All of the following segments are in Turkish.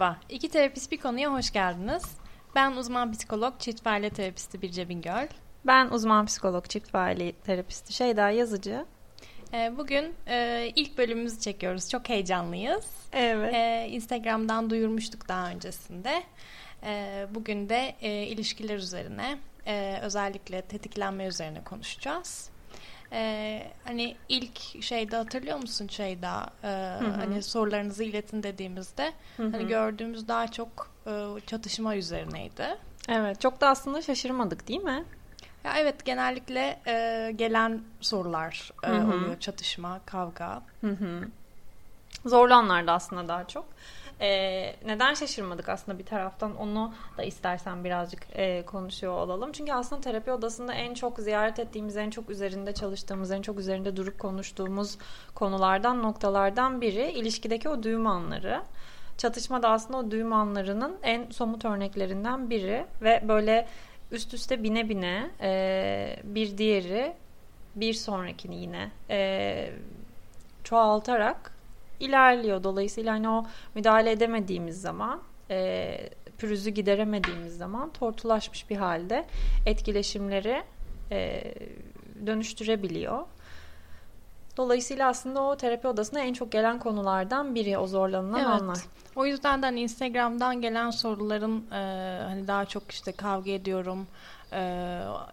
Merhaba, iki terapist bir konuya hoş geldiniz. Ben uzman psikolog, çift aile terapisti Birce Bingöl. Ben uzman psikolog, çift aile terapisti Şeyda Yazıcı. Ee, bugün e, ilk bölümümüzü çekiyoruz. Çok heyecanlıyız. Evet. Ee, Instagram'dan duyurmuştuk daha öncesinde. Ee, bugün de e, ilişkiler üzerine, e, özellikle tetiklenme üzerine konuşacağız. Ee, hani ilk şeyde hatırlıyor musun şeyda e, hani sorularınızı iletin dediğimizde Hı hı. hani gördüğümüz daha çok e, çatışma üzerineydi. Evet, çok da aslında şaşırmadık değil mi? Ya evet genellikle e, gelen sorular e, Hı hı. oluyor çatışma, kavga. Hı hı. Zorlu anlarda aslında daha çok. Ee, neden şaşırmadık aslında bir taraftan onu da istersen birazcık e, konuşuyor olalım. Çünkü aslında terapi odasında en çok ziyaret ettiğimiz, en çok üzerinde çalıştığımız, en çok üzerinde durup konuştuğumuz konulardan, noktalardan biri ilişkideki o düğüm anları. Çatışma da aslında o düğüm anlarının en somut örneklerinden biri ve böyle üst üste bine bine e, bir diğeri bir sonrakini yine e, çoğaltarak ilerliyor. Dolayısıyla hani o müdahale edemediğimiz zaman e, pürüzü gideremediğimiz zaman tortulaşmış bir halde etkileşimleri e, dönüştürebiliyor. Dolayısıyla aslında o terapi odasına en çok gelen konulardan biri o zorlanılan Evet. anlar. O yüzden de hani Instagram'dan gelen soruların e, hani daha çok işte kavga ediyorum, e,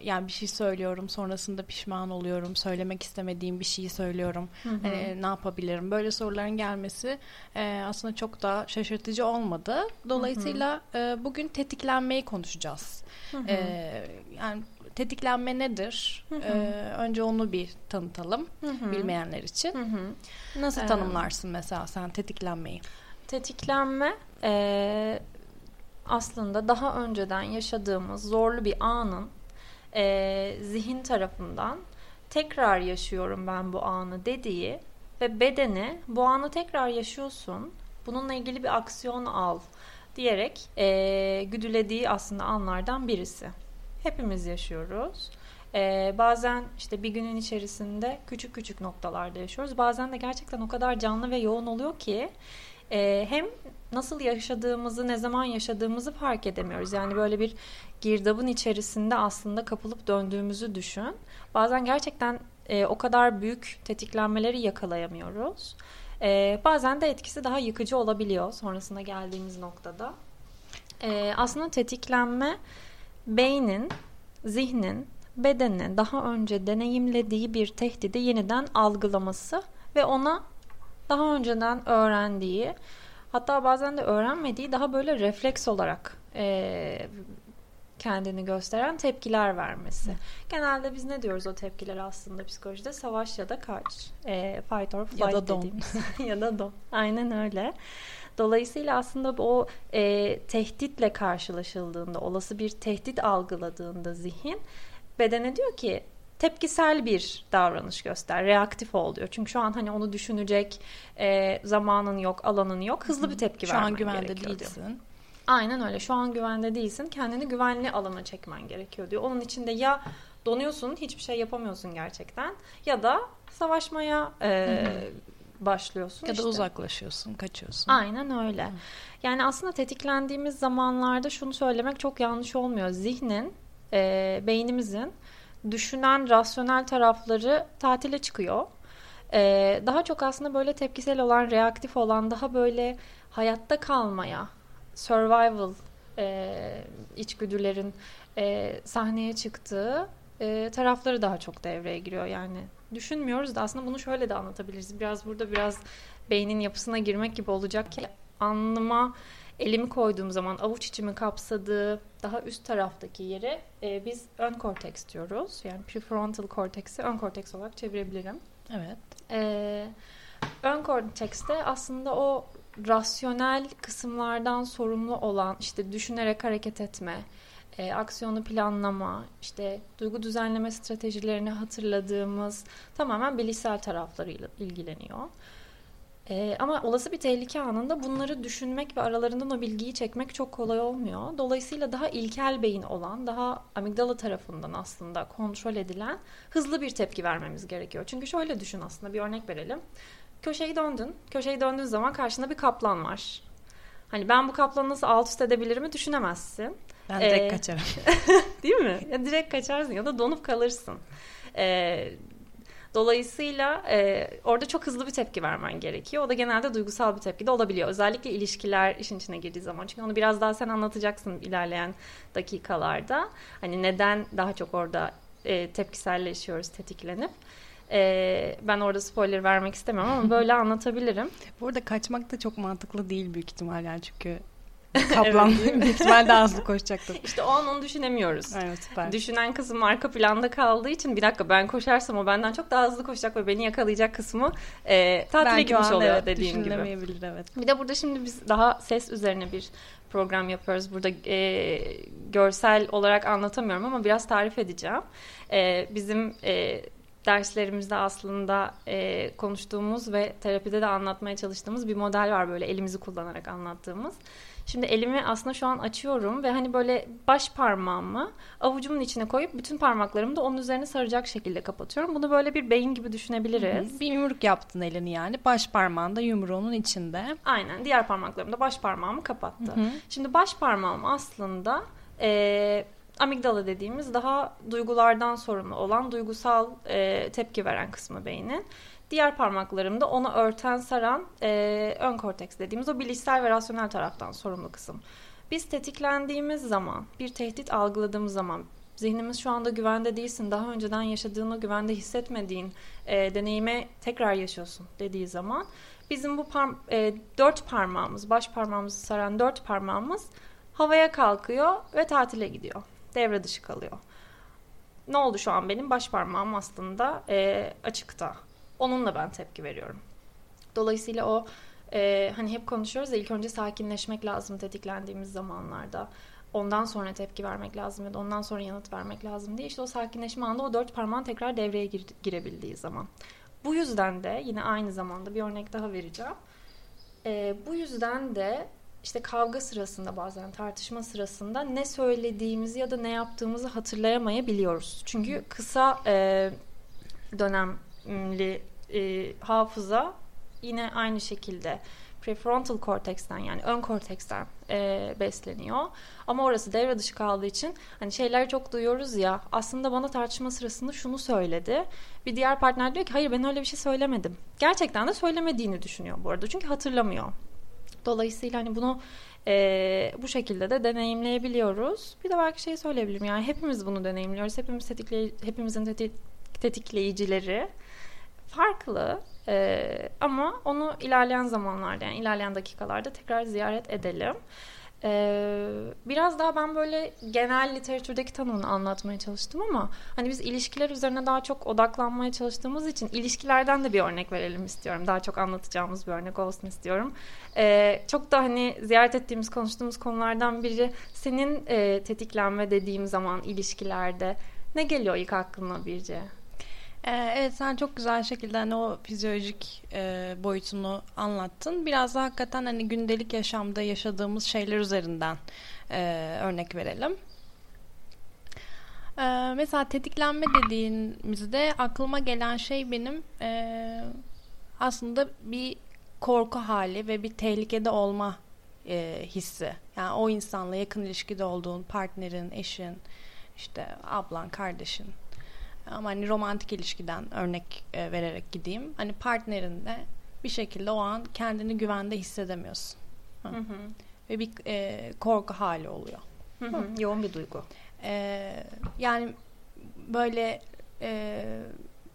yani bir şey söylüyorum, sonrasında pişman oluyorum, söylemek istemediğim bir şeyi söylüyorum, Hani ne yapabilirim? Böyle soruların gelmesi e, aslında çok da şaşırtıcı olmadı. Dolayısıyla e, bugün tetiklenmeyi konuşacağız. E, yani tetiklenme nedir? E, önce onu bir tanıtalım bilmeyenler için. Hı hı. Nasıl Ee, tanımlarsın mesela sen tetiklenmeyi? Tetiklenme e, aslında daha önceden yaşadığımız zorlu bir anın e, zihin tarafından tekrar yaşıyorum ben bu anı dediği ve bedeni bu anı tekrar yaşıyorsun bununla ilgili bir aksiyon al diyerek e, güdülediği aslında anlardan birisi. Hepimiz yaşıyoruz. E, bazen işte bir günün içerisinde küçük küçük noktalarda yaşıyoruz. Bazen de gerçekten o kadar canlı ve yoğun oluyor ki e, hem nasıl yaşadığımızı, ne zaman yaşadığımızı fark edemiyoruz. Yani böyle bir girdabın içerisinde aslında kapılıp döndüğümüzü düşün. Bazen gerçekten e, o kadar büyük tetiklenmeleri yakalayamıyoruz. E, bazen de etkisi daha yıkıcı olabiliyor sonrasında geldiğimiz noktada. E, aslında tetiklenme beynin, zihnin, bedenin daha önce deneyimlediği bir tehdidi yeniden algılaması ve ona daha önceden öğrendiği hatta bazen de öğrenmediği daha böyle refleks olarak e, kendini gösteren tepkiler vermesi. Genelde biz ne diyoruz o tepkiler aslında psikolojide? Savaş ya da kaç. E, fight or flight Ya da don. dediğimiz. ya da don. Aynen öyle. Dolayısıyla aslında o e, tehditle karşılaşıldığında, olası bir tehdit algıladığında zihin bedene diyor ki tepkisel bir davranış göster, reaktif ol diyor. Çünkü şu an hani onu düşünecek e, zamanın yok, alanın yok. Hızlı bir tepki Şu vermen an güvende gerekiyor diyor. değilsin. Aynen öyle. Şu an güvende değilsin. Kendini güvenli alana çekmen gerekiyor diyor. Onun içinde ya donuyorsun, hiçbir şey yapamıyorsun gerçekten ya da savaşmaya e, başlıyorsun. Ya da işte. uzaklaşıyorsun, kaçıyorsun. Aynen öyle. Yani aslında tetiklendiğimiz zamanlarda şunu söylemek çok yanlış olmuyor. Zihnin, e, beynimizin düşünen rasyonel tarafları tatile çıkıyor. E, daha çok aslında böyle tepkisel olan, reaktif olan, daha böyle hayatta kalmaya, survival e, içgüdülerin e, sahneye çıktığı e, tarafları daha çok devreye giriyor. Yani düşünmüyoruz da aslında bunu şöyle de anlatabiliriz. Biraz burada biraz beynin yapısına girmek gibi olacak ki alnıma elimi koyduğum zaman avuç içimi kapsadığı daha üst taraftaki yere e, biz ön korteks diyoruz. Yani prefrontal korteksi ön korteks olarak çevirebilirim. Evet. Ee, ön kortekste aslında o rasyonel kısımlardan sorumlu olan işte düşünerek hareket etme, e, aksiyonu planlama, işte duygu düzenleme stratejilerini hatırladığımız tamamen bilişsel taraflarıyla ilgileniyor. E, ama olası bir tehlike anında bunları düşünmek ve aralarından o bilgiyi çekmek çok kolay olmuyor. Dolayısıyla daha ilkel beyin olan, daha amigdala tarafından aslında kontrol edilen hızlı bir tepki vermemiz gerekiyor. Çünkü şöyle düşün aslında bir örnek verelim. Köşeyi döndün. Köşeyi döndüğün zaman karşında bir kaplan var. Hani ben bu kaplanı nasıl alt üst edebilirimi düşünemezsin. Ben direkt ee, kaçarım. değil mi? Ya direkt kaçarsın ya da donup kalırsın. Ee, Dolayısıyla e, orada çok hızlı bir tepki vermen gerekiyor. O da genelde duygusal bir tepki de olabiliyor. Özellikle ilişkiler işin içine girdiği zaman. Çünkü onu biraz daha sen anlatacaksın ilerleyen dakikalarda. Hani neden daha çok orada e, tepkiselleşiyoruz, tetiklenip. E, ben orada spoiler vermek istemiyorum ama böyle anlatabilirim. Burada kaçmak da çok mantıklı değil büyük ihtimal yani çünkü Kaplan evet. büyük ihtimal daha hızlı koşacaktır. İşte o an onu düşünemiyoruz. Evet süper. Düşünen kısım arka planda kaldığı için bir dakika ben koşarsam o benden çok daha hızlı koşacak ve beni yakalayacak kısmı e, tatile Belki gitmiş oluyor evet, dediğin gibi. evet. Bir de burada şimdi biz daha ses üzerine bir program yapıyoruz. Burada e, görsel olarak anlatamıyorum ama biraz tarif edeceğim. E, bizim e, derslerimizde aslında e, konuştuğumuz ve terapide de anlatmaya çalıştığımız bir model var böyle elimizi kullanarak anlattığımız. Şimdi elimi aslında şu an açıyorum ve hani böyle baş parmağımı avucumun içine koyup bütün parmaklarımı da onun üzerine saracak şekilde kapatıyorum. Bunu böyle bir beyin gibi düşünebiliriz. Hı hı. Bir yumruk yaptın elini yani. Baş parmağın da yumruğunun içinde. Aynen. Diğer parmaklarım da baş parmağımı kapattı. Hı hı. Şimdi baş parmağım aslında e, amigdala dediğimiz daha duygulardan sorumlu olan duygusal e, tepki veren kısmı beynin. Diğer parmaklarımda onu örten saran e, ön korteks dediğimiz o bilişsel ve rasyonel taraftan sorumlu kısım. Biz tetiklendiğimiz zaman, bir tehdit algıladığımız zaman zihnimiz şu anda güvende değilsin, daha önceden yaşadığını güvende hissetmediğin e, deneyime tekrar yaşıyorsun dediği zaman bizim bu par e, dört parmağımız, baş parmağımızı saran dört parmağımız havaya kalkıyor ve tatile gidiyor. Devre dışı kalıyor. Ne oldu şu an benim baş parmağım aslında e, açıkta onunla ben tepki veriyorum. Dolayısıyla o e, hani hep konuşuyoruz ya ilk önce sakinleşmek lazım tetiklendiğimiz zamanlarda. Ondan sonra tepki vermek lazım ya da ondan sonra yanıt vermek lazım diye. İşte o sakinleşme anda o dört parmağın tekrar devreye gir, girebildiği zaman. Bu yüzden de yine aynı zamanda bir örnek daha vereceğim. E, bu yüzden de işte kavga sırasında bazen tartışma sırasında ne söylediğimizi ya da ne yaptığımızı hatırlayamayabiliyoruz. Çünkü kısa e, dönem e, hafıza yine aynı şekilde prefrontal korteksten yani ön korteksten e, besleniyor. Ama orası devre dışı kaldığı için hani şeyler çok duyuyoruz ya aslında bana tartışma sırasında şunu söyledi. Bir diğer partner diyor ki hayır ben öyle bir şey söylemedim. Gerçekten de söylemediğini düşünüyor bu arada çünkü hatırlamıyor. Dolayısıyla hani bunu e, bu şekilde de deneyimleyebiliyoruz. Bir de belki şey söyleyebilirim yani hepimiz bunu deneyimliyoruz. Hepimiz tetikle, hepimizin tetik, tetikleyicileri farklı ee, ama onu ilerleyen zamanlarda yani ilerleyen dakikalarda tekrar ziyaret edelim. Ee, biraz daha ben böyle genel literatürdeki tanımını anlatmaya çalıştım ama hani biz ilişkiler üzerine daha çok odaklanmaya çalıştığımız için ilişkilerden de bir örnek verelim istiyorum. Daha çok anlatacağımız bir örnek olsun istiyorum. Ee, çok da hani ziyaret ettiğimiz, konuştuğumuz konulardan biri senin e, tetiklenme dediğim zaman ilişkilerde ne geliyor ilk aklına Birce? Ee, evet sen çok güzel şekilde hani o fizyolojik e, boyutunu anlattın. Biraz da hakikaten hani gündelik yaşamda yaşadığımız şeyler üzerinden e, örnek verelim. E, mesela tetiklenme dediğimizde aklıma gelen şey benim e, aslında bir korku hali ve bir tehlikede olma e, hissi. Yani o insanla yakın ilişkide olduğun partnerin, eşin, işte ablan, kardeşin ama hani romantik ilişkiden örnek e, vererek gideyim. Hani partnerinde bir şekilde o an kendini güvende hissedemiyorsun. Hı. Hı hı. Ve bir e, korku hali oluyor. Hı hı. Yoğun bir duygu. E, yani böyle e,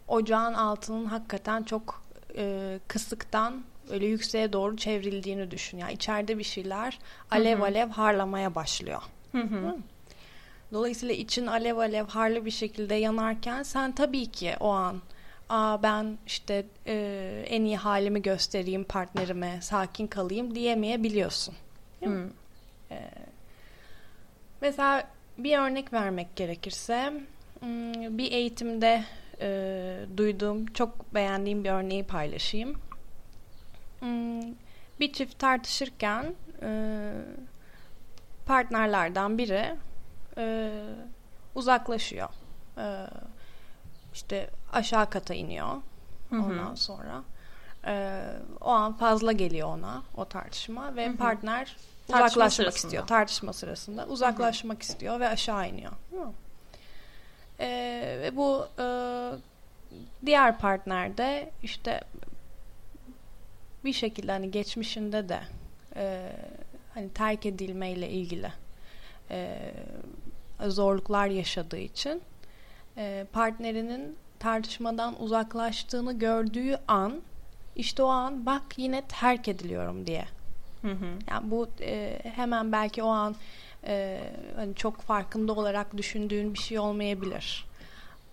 ocağın altının hakikaten çok e, kısıktan öyle yükseğe doğru çevrildiğini düşün. Yani içeride bir şeyler alev hı hı. alev harlamaya başlıyor. Hı hı. Hı. Dolayısıyla için alev alev harlı bir şekilde yanarken sen tabii ki o an Aa, ben işte e, en iyi halimi göstereyim partnerime, sakin kalayım diyemeyebiliyorsun. Hmm. E, mesela bir örnek vermek gerekirse hmm, bir eğitimde e, duyduğum, çok beğendiğim bir örneği paylaşayım. Hmm, bir çift tartışırken e, partnerlerden biri e, uzaklaşıyor. E, işte aşağı kata iniyor. Ondan Hı-hı. sonra e, o an fazla geliyor ona o tartışma ve Hı hı. partner Tartışma uzaklaşmak sırasında. istiyor tartışma sırasında uzaklaşmak istiyor ve aşağı iniyor. Hı. E, ve bu e, diğer partner de işte bir şekilde hani geçmişinde de e, hani terk edilmeyle ilgili e, zorluklar yaşadığı için e, partnerinin tartışmadan uzaklaştığını gördüğü an işte o an bak yine terk ediliyorum diye. Hı hı. Yani bu e, hemen belki o an e, hani çok farkında olarak düşündüğün bir şey olmayabilir.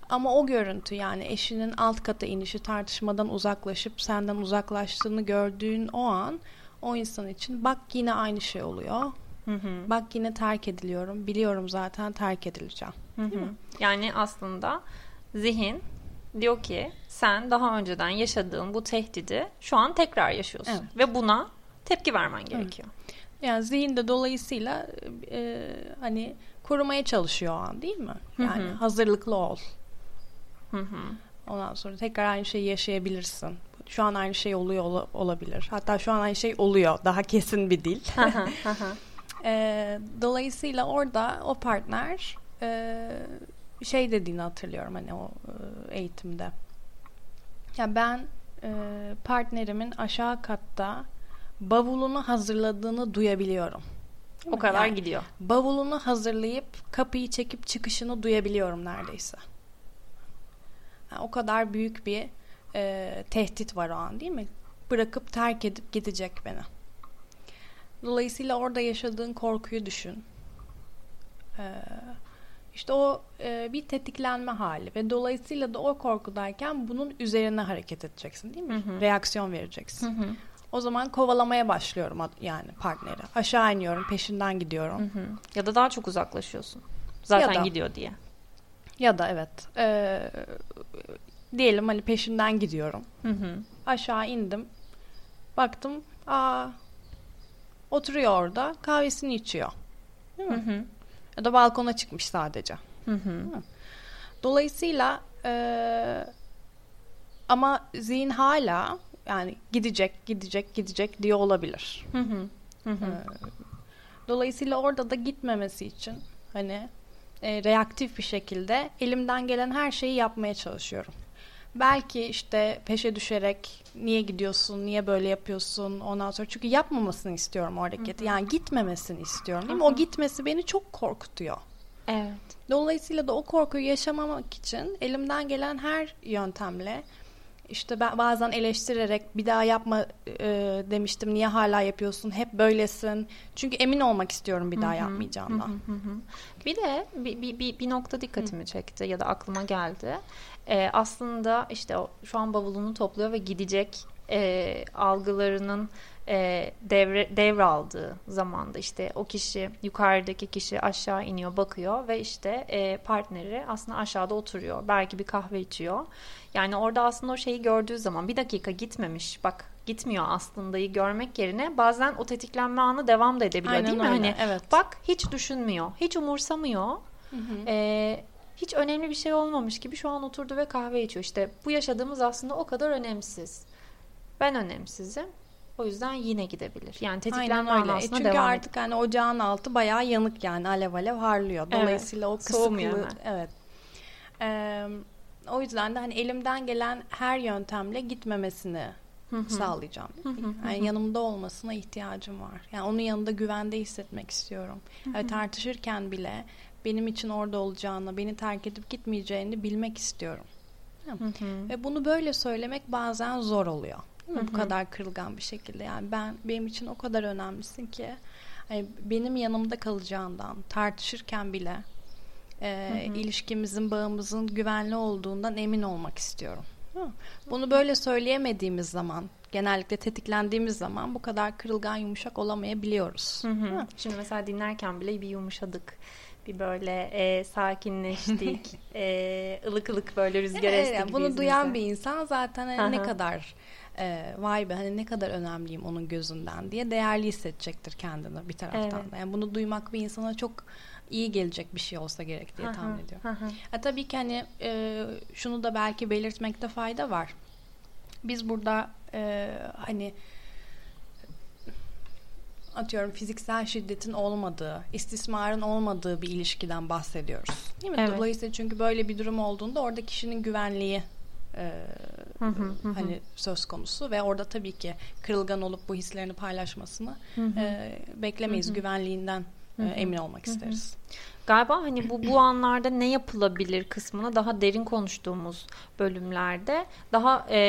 Ama o görüntü yani eşinin alt kata inişi tartışmadan uzaklaşıp senden uzaklaştığını gördüğün o an o insan için bak yine aynı şey oluyor. Hı hı. Bak yine terk ediliyorum. Biliyorum zaten terk edileceğim. Hı hı. Yani aslında zihin diyor ki sen daha önceden yaşadığın bu tehdidi şu an tekrar yaşıyorsun Evet. ve buna tepki vermen gerekiyor. Yani zihin de dolayısıyla e, hani korumaya çalışıyor o an değil mi? Yani Hı hı. hazırlıklı ol. Hı hı. Ondan sonra tekrar aynı şeyi yaşayabilirsin. Şu an aynı şey oluyor ola- olabilir. Hatta şu an aynı şey oluyor. Daha kesin bir dil. E, dolayısıyla orada o partner e, şey dediğini hatırlıyorum hani o e, eğitimde. Ya ben e, partnerimin aşağı katta bavulunu hazırladığını duyabiliyorum. O kadar Yani gidiyor. bavulunu hazırlayıp kapıyı çekip çıkışını duyabiliyorum neredeyse. Yani o kadar büyük bir e, tehdit var o an değil mi? Bırakıp terk edip gidecek beni. Dolayısıyla orada yaşadığın korkuyu düşün. Ee, işte o e, bir tetiklenme hali ve dolayısıyla da o korkudayken bunun üzerine hareket edeceksin değil mi? Hı hı. Reaksiyon vereceksin. Hı hı. O zaman kovalamaya başlıyorum yani partneri. Aşağı iniyorum, peşinden gidiyorum. Hı hı. Ya da daha çok uzaklaşıyorsun. Zaten Ya da- gidiyor diye. Ya da evet. e, diyelim hani peşinden gidiyorum. Hı hı. Aşağı indim. Baktım, aa oturuyor orada, kahvesini içiyor. Değil Hı mi? hı. Ya da balkona çıkmış sadece. Hı hı. Dolayısıyla e, ama zihin hala yani gidecek, gidecek, gidecek diyor olabilir. Hı hı. Hı hı. E, dolayısıyla orada da gitmemesi için hani e, reaktif bir şekilde elimden gelen her şeyi yapmaya çalışıyorum. Belki işte peşe düşerek niye gidiyorsun, niye böyle yapıyorsun ondan sonra çünkü yapmamasını istiyorum o hareketi. Yani gitmemesini istiyorum değil mi? O gitmesi beni çok korkutuyor. Evet. Dolayısıyla da o korkuyu yaşamamak için elimden gelen her yöntemle işte ben bazen eleştirerek bir daha yapma e, demiştim niye hala yapıyorsun hep böylesin çünkü emin olmak istiyorum bir daha Hı hı, yapmayacağımdan. Bir de bir, bir, bir, bir nokta dikkatimi çekti ya da aklıma geldi. Ee, aslında işte o, şu an bavulunu topluyor ve gidecek e, algılarının e, devre devraldığı zamanda işte o kişi yukarıdaki kişi aşağı iniyor bakıyor ve işte e, partneri aslında aşağıda oturuyor belki bir kahve içiyor yani orada aslında o şeyi gördüğü zaman bir dakika gitmemiş bak gitmiyor aslında'yı görmek yerine bazen o tetiklenme anı devam da edebiliyor Aynen değil mi? öyle, Hani evet. bak hiç düşünmüyor, hiç umursamıyor. Ee, hiç önemli bir şey olmamış gibi şu an oturdu ve kahve içiyor. İşte bu yaşadığımız aslında o kadar önemsiz. Ben önemsizim. O yüzden yine gidebilir. Yani tetiklenme Aynen öyle. E çünkü devam artık hani ocağın altı bayağı yanık yani alev alev harlıyor. Evet. Dolayısıyla o Soğumuyor kısıklığı evet. Ee, o yüzden de hani elimden gelen her yöntemle gitmemesini Hı hı. sağlayacağım. Hı hı, hı Yani yanımda olmasına ihtiyacım var. Yani onun yanında güvende hissetmek istiyorum. Yani tartışırken bile benim için orada olacağını, beni terk edip gitmeyeceğini bilmek istiyorum. Hı hı. Ve bunu böyle söylemek bazen zor oluyor. Mi? Hı Bu hı. kadar kırılgan bir şekilde. Yani ben benim için o kadar önemlisin ki hani benim yanımda kalacağından tartışırken bile e, Hı hı. ilişkimizin, bağımızın güvenli olduğundan emin olmak istiyorum. Mi? Bunu böyle söyleyemediğimiz zaman, genellikle tetiklendiğimiz zaman bu kadar kırılgan, yumuşak olamayabiliyoruz. Hı hı. Şimdi mesela dinlerken bile bir yumuşadık. Bir böyle e, sakinleştik. e, ılık ılık böyle rüzgar Evet, esti yani bunu duyan bir insan zaten hani ne kadar e, vay be hani ne kadar önemliyim onun gözünden diye değerli hissedecektir kendini bir taraftan Evet. da. Yani bunu duymak bir insana çok iyi gelecek bir şey olsa gerek diye tahmin ediyorum. Ha, tabii ki hani e, şunu da belki belirtmekte fayda var. Biz burada e, hani atıyorum fiziksel şiddetin olmadığı, istismarın olmadığı bir ilişkiden bahsediyoruz. Değil mi? Evet. Dolayısıyla çünkü böyle bir durum olduğunda orada kişinin güvenliği e, Hı hı, hı hani söz konusu ve orada tabii ki kırılgan olup bu hislerini paylaşmasını e, beklemeyiz. Güvenliğinden e, emin olmak isteriz. Galiba hani bu bu anlarda ne yapılabilir kısmına daha derin konuştuğumuz bölümlerde daha e,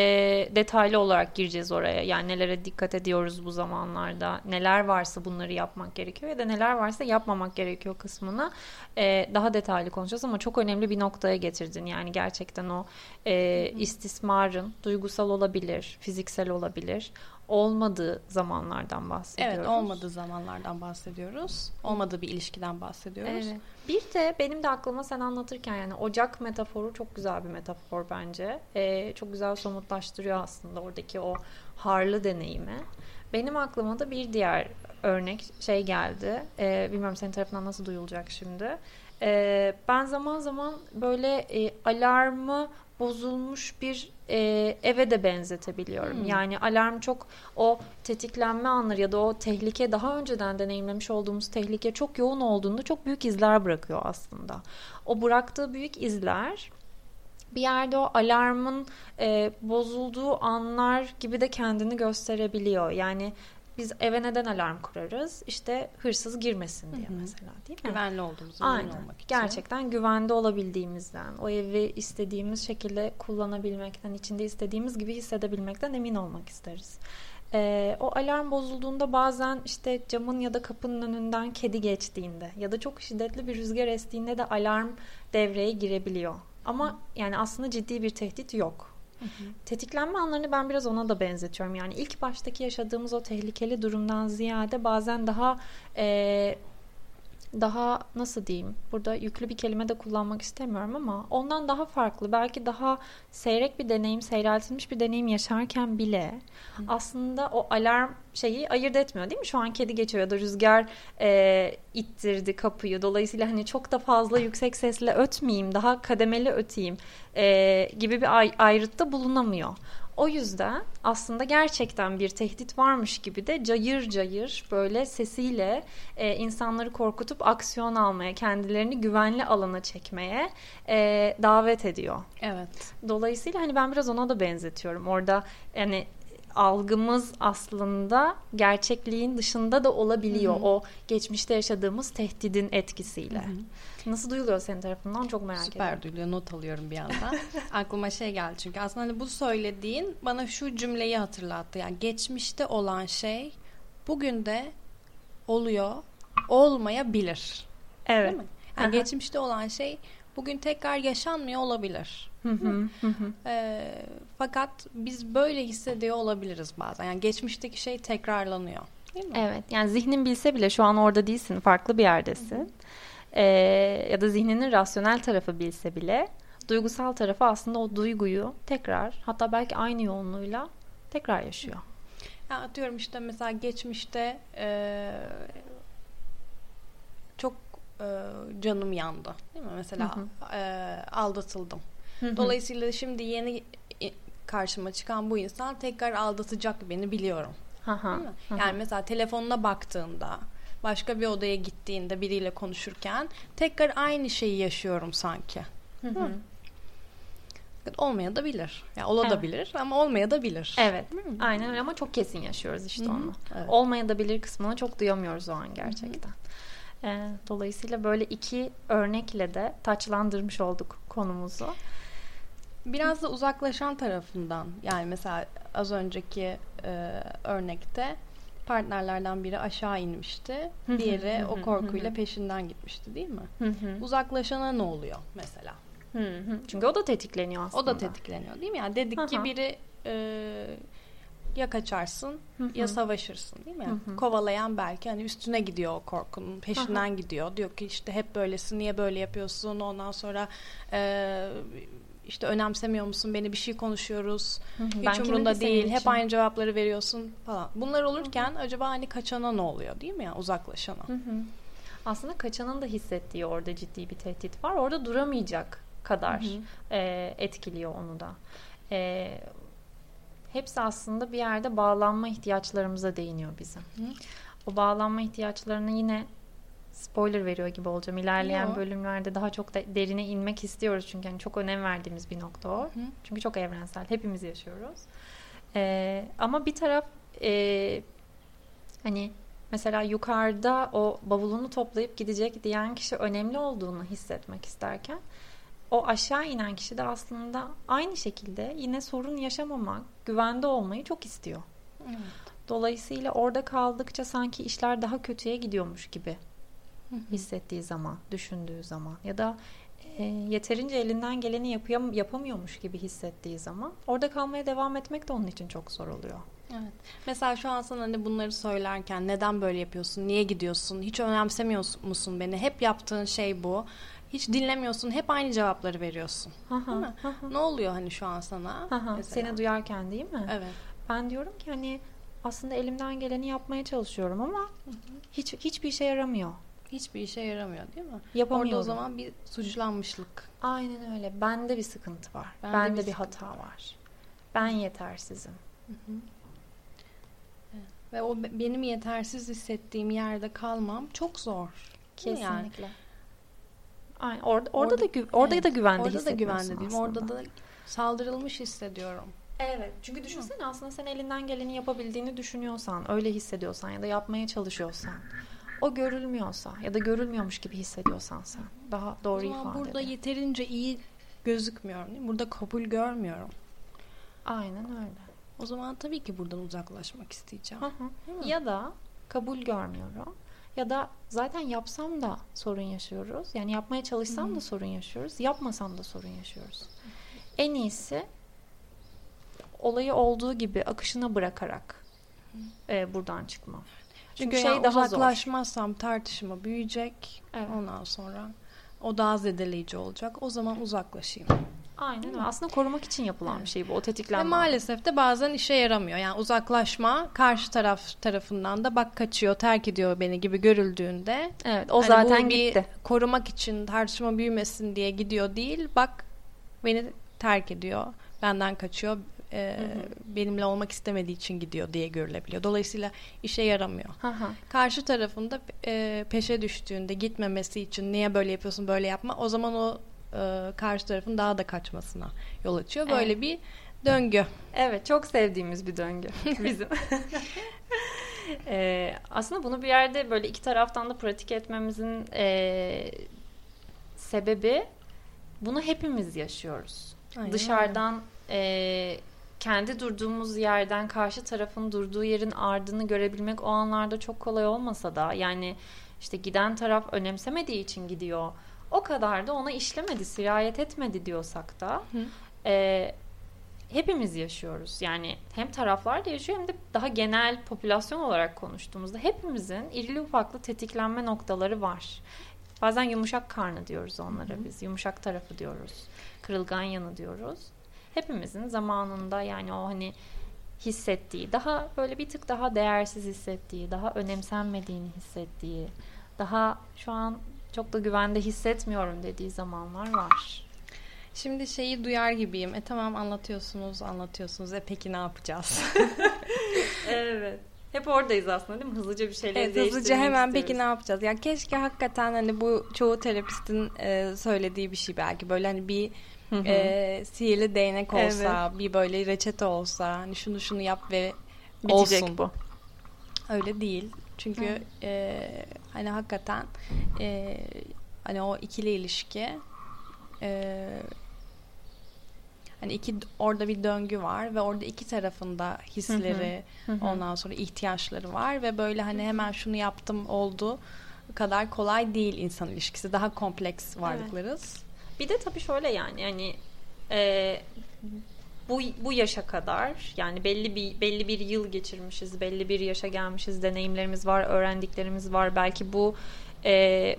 detaylı olarak gireceğiz oraya. Yani nelere dikkat ediyoruz bu zamanlarda, neler varsa bunları yapmak gerekiyor ya da neler varsa yapmamak gerekiyor kısmına e, daha detaylı konuşacağız ama çok önemli bir noktaya getirdin. Yani gerçekten o e, istismarın duygusal olabilir, fiziksel olabilir olmadığı zamanlardan bahsediyoruz. Evet, olmadığı zamanlardan bahsediyoruz. Olmadığı bir ilişkiden bahsediyoruz. Evet. Bir de benim de aklıma sen anlatırken yani ocak metaforu çok güzel bir metafor bence. Ee, çok güzel somutlaştırıyor aslında oradaki o harlı deneyimi. Benim aklıma da bir diğer örnek şey geldi. Ee, bilmiyorum senin tarafından nasıl duyulacak şimdi. Ee, ben zaman zaman böyle e, alarmı bozulmuş bir e, eve de benzetebiliyorum. Hmm. Yani alarm çok o tetiklenme anları ya da o tehlike daha önceden deneyimlemiş olduğumuz tehlike çok yoğun olduğunda çok büyük izler bırakıyor aslında. O bıraktığı büyük izler bir yerde o alarmın e, bozulduğu anlar gibi de kendini gösterebiliyor. Yani biz eve neden alarm kurarız? İşte hırsız girmesin diye Hı hı. mesela değil mi? Güvenli olduğumuzu emin Aynen. olmak için. Gerçekten güvende olabildiğimizden, o evi istediğimiz şekilde kullanabilmekten, içinde istediğimiz gibi hissedebilmekten emin olmak isteriz. Ee, o alarm bozulduğunda bazen işte camın ya da kapının önünden kedi geçtiğinde ya da çok şiddetli bir rüzgar estiğinde de alarm devreye girebiliyor. Ama yani aslında ciddi bir tehdit yok. Tetiklenme anlarını ben biraz ona da benzetiyorum. Yani ilk baştaki yaşadığımız o tehlikeli durumdan ziyade bazen daha e, daha nasıl diyeyim burada yüklü bir kelime de kullanmak istemiyorum ama ondan daha farklı belki daha seyrek bir deneyim seyreltilmiş bir deneyim yaşarken bile aslında o alarm şeyi ayırt etmiyor değil mi? Şu an kedi geçiyor ya da rüzgar e, ittirdi kapıyı dolayısıyla hani çok da fazla yüksek sesle ötmeyeyim daha kademeli öteyim e, gibi bir ay- ayrıtta bulunamıyor. O yüzden aslında gerçekten bir tehdit varmış gibi de cayır cayır böyle sesiyle e, insanları korkutup aksiyon almaya, kendilerini güvenli alana çekmeye e, davet ediyor. Evet. Dolayısıyla hani ben biraz ona da benzetiyorum. Orada yani algımız aslında gerçekliğin dışında da olabiliyor. Hı hı. O geçmişte yaşadığımız tehdidin etkisiyle. Nasıl duyuluyor senin tarafından çok merak Süper ediyorum. duyuluyor. Not alıyorum bir yandan. Aklıma şey geldi çünkü aslında hani bu söylediğin bana şu cümleyi hatırlattı. Yani geçmişte olan şey bugün de oluyor, olmayabilir. Evet. Değil mi? Yani Aha. geçmişte olan şey bugün tekrar yaşanmıyor olabilir. Hı hı, hı hı. Ee, fakat biz böyle hissediyor olabiliriz bazen. Yani geçmişteki şey tekrarlanıyor. Değil mi? Evet yani zihnin bilse bile şu an orada değilsin farklı bir yerdesin. Ee, ya da zihninin rasyonel tarafı bilse bile duygusal tarafı aslında o duyguyu tekrar hatta belki aynı yoğunluğuyla tekrar yaşıyor. Ya atıyorum işte mesela geçmişte e, çok e, canım yandı. Değil mi? Mesela Hı e, aldatıldım. Dolayısıyla şimdi yeni karşıma çıkan bu insan tekrar aldatacak beni biliyorum. Aha, Değil mi? aha. Yani mesela telefonuna baktığında başka bir odaya gittiğinde biriyle konuşurken tekrar aynı şeyi yaşıyorum sanki. Hı hı. Olmaya da bilir. Ya ola da Evet. bilir ama olmaya da bilir. Evet. Aynen öyle ama çok kesin yaşıyoruz işte Hı hı. onu. Evet. Olmaya da bilir kısmını çok duyamıyoruz o an gerçekten. Ee, dolayısıyla böyle iki örnekle de taçlandırmış olduk konumuzu. Biraz da uzaklaşan tarafından yani mesela az önceki e, örnekte partnerlerden biri aşağı inmişti. Diğeri o korkuyla peşinden gitmişti değil mi? Uzaklaşana ne oluyor mesela? Çünkü o da tetikleniyor aslında. O da tetikleniyor değil mi? Yani dedik ki biri e, ya kaçarsın ya savaşırsın değil mi? Hı. Kovalayan belki hani üstüne gidiyor o korkunun peşinden gidiyor. Diyor ki işte hep böylesin niye böyle yapıyorsun ondan sonra e, işte önemsemiyor musun beni bir şey konuşuyoruz Hı hı. hiç Ben umurunda değil hep aynı cevapları veriyorsun falan. Bunlar olurken acaba hani kaçana ne oluyor değil mi ya uzaklaşana? Hı hı. Aslında kaçanın da hissettiği orada ciddi bir tehdit var. Orada duramayacak kadar Hı hı. e, etkiliyor onu da. E, hepsi aslında bir yerde bağlanma ihtiyaçlarımıza değiniyor bizim. Hı. O bağlanma ihtiyaçlarını yine spoiler veriyor gibi olacağım. İlerleyen Yo. bölümlerde daha çok da derine inmek istiyoruz çünkü hani çok önem verdiğimiz bir nokta o. Hı. Çünkü çok evrensel. Hepimiz yaşıyoruz. Ee, ama bir taraf e, hani mesela yukarıda o bavulunu toplayıp gidecek diyen kişi önemli olduğunu hissetmek isterken o aşağı inen kişi de aslında aynı şekilde yine sorun yaşamamak, güvende olmayı çok istiyor. Evet. Dolayısıyla orada kaldıkça sanki işler daha kötüye gidiyormuş gibi. Hissettiği zaman, düşündüğü zaman ya da e, yeterince elinden geleni yapıyor, yapamıyormuş gibi hissettiği zaman orada kalmaya devam etmek de onun için çok zor oluyor. Evet. Mesela şu an sana hani bunları söylerken neden böyle yapıyorsun, niye gidiyorsun, hiç önemsemiyor musun beni, hep yaptığın şey bu. Hiç dinlemiyorsun, hep aynı cevapları veriyorsun. Değil mi? Ne oluyor hani şu an sana? mesela? Seni duyarken değil mi? Evet. Ben diyorum ki hani aslında elimden geleni yapmaya çalışıyorum ama hiç hiçbir işe yaramıyor. Hiçbir işe yaramıyor değil mi? Yapamıyorum. Orada o zaman bir suçlanmışlık. Aynen öyle. Bende bir sıkıntı var. Bende Bende, bir bir, hata var. Ben yetersizim. Ve o be- benim yetersiz hissettiğim yerde kalmam çok zor. Mi yani? Kesinlikle. Aynen. Orada, orada, Orada- da gü- orada Evet. da güvende Orada da güvende değilim. Orada da saldırılmış hissediyorum. Evet. Çünkü düşünsene aslında sen elinden geleni yapabildiğini düşünüyorsan, öyle hissediyorsan ya da yapmaya çalışıyorsan, o görülmüyorsa ya da görülmüyormuş gibi hissediyorsan sen daha doğru ifade burada ede. yeterince iyi gözükmüyorum. Değil mi? Burada kabul görmüyorum. Aynen öyle. O zaman tabii ki buradan uzaklaşmak isteyeceğim. Hı hı. Ya da kabul görmüyorum. Ya da zaten yapsam da sorun yaşıyoruz. Yani yapmaya çalışsam da sorun yaşıyoruz. Yapmasam da sorun yaşıyoruz. En iyisi olayı olduğu gibi akışına bırakarak e, buradan. Çünkü Çünkü şey yani daha zor. uzaklaşmazsam tartışma büyüyecek. Evet. Ondan sonra o daha zedeleyici olacak. O zaman uzaklaşayım. Aynen öyle. Aslında korumak için yapılan bir şey bu. O Ve tetiklenme. maalesef de bazen işe yaramıyor. Yani uzaklaşma karşı taraf tarafından da bak kaçıyor, terk ediyor beni gibi görüldüğünde Evet, o hani zaten gitti. korumak için tartışma büyümesin diye gidiyor değil. Bak beni terk ediyor, benden kaçıyor, e, benimle olmak istemediği için gidiyor diye görülebiliyor. Dolayısıyla işe yaramıyor. Hı hı. Karşı tarafında e, peşe düştüğünde gitmemesi için niye böyle yapıyorsun böyle yapma o zaman o e, karşı tarafın daha da kaçmasına yol açıyor. Böyle Evet. bir döngü. Evet çok sevdiğimiz bir döngü bizim. Ee, aslında bunu bir yerde böyle iki taraftan da pratik etmemizin ee, sebebi bunu hepimiz yaşıyoruz. Aynen Dışarıdan ee, kendi durduğumuz yerden karşı tarafın durduğu yerin ardını görebilmek o anlarda çok kolay olmasa da yani işte giden taraf önemsemediği için gidiyor. O kadar da ona işlemedi, sirayet etmedi diyorsak da Hı. ee, hepimiz yaşıyoruz. Yani hem taraflar da yaşıyor hem de daha genel popülasyon olarak konuştuğumuzda hepimizin irili ufaklı tetiklenme noktaları var. Bazen yumuşak karnı diyoruz onlara biz. Yumuşak tarafı diyoruz. Kırılgan yanı diyoruz. Hepimizin zamanında yani o hani hissettiği, daha böyle bir tık daha değersiz hissettiği, daha önemsenmediğini hissettiği, daha şu an çok da güvende hissetmiyorum dediği zamanlar var. Şimdi şeyi duyar gibiyim. E tamam anlatıyorsunuz, anlatıyorsunuz. E peki ne yapacağız? Evet. Hep oradayız aslında değil mi? Hızlıca bir şeyleri Evet, hızlıca hemen istiyoruz. peki ne yapacağız? Ya keşke hakikaten hani bu çoğu terapistin e, söylediği bir şey belki böyle hani bir. E, sihirli değnek olsa, bir böyle reçete olsa, hani şunu şunu yap ve Bitecek olsun. bu. Öyle değil. Çünkü e, hani hakikaten e, hani o ikili ilişki e, hani iki orada bir döngü var ve orada iki tarafında hisleri Hı hı. ondan sonra ihtiyaçları var ve böyle hani hemen şunu yaptım oldu kadar kolay değil insan ilişkisi. Daha kompleks varlıklarız. Bir de tabii şöyle yani hani e, bu bu yaşa kadar yani belli bir belli bir yıl geçirmişiz, belli bir yaşa gelmişiz, deneyimlerimiz var, öğrendiklerimiz var. Belki bu e,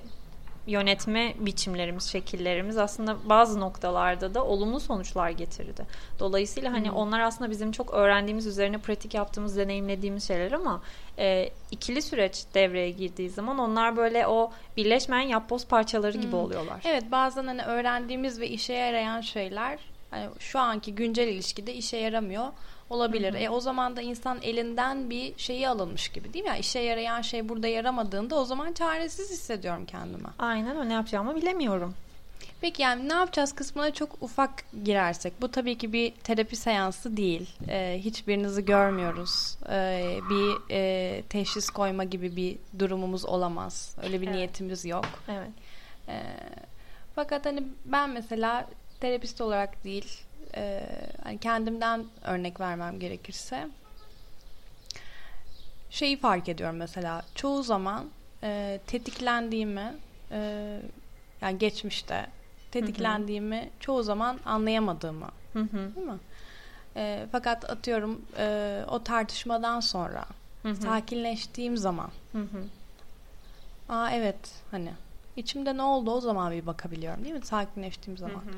yönetme biçimlerimiz, şekillerimiz aslında bazı noktalarda da olumlu sonuçlar getirdi. Dolayısıyla hani Hı. onlar aslında bizim çok öğrendiğimiz, üzerine pratik yaptığımız, deneyimlediğimiz şeyler ama e, ikili süreç devreye girdiği zaman onlar böyle o birleşmeyen yapboz parçaları gibi Hı. oluyorlar. Evet bazen hani öğrendiğimiz ve işe yarayan şeyler hani şu anki güncel ilişkide işe yaramıyor. Olabilir. E o zaman da insan elinden bir şeyi alınmış gibi değil mi? Yani işe yarayan şey burada yaramadığında o zaman çaresiz hissediyorum kendime. Aynen öyle ne yapacağımı bilemiyorum. Peki yani ne yapacağız kısmına çok ufak girersek. Bu tabii ki bir terapi seansı değil. Ee, hiçbirinizi görmüyoruz. Ee, bir e, teşhis koyma gibi bir durumumuz olamaz. Öyle bir Evet. niyetimiz yok. Evet. Ee, fakat hani ben mesela terapist olarak değil, e, hani kendimden örnek vermem gerekirse şeyi fark ediyorum mesela çoğu zaman e, tetiklendiğimi e, yani geçmişte tetiklendiğimi çoğu zaman anlayamadığımı Hı hı. değil mi? E, fakat atıyorum e, o tartışmadan sonra Hı hı. sakinleştiğim zaman Hı hı. aa evet hani içimde ne oldu o zaman bir bakabiliyorum değil mi sakinleştiğim zaman. Hı hı.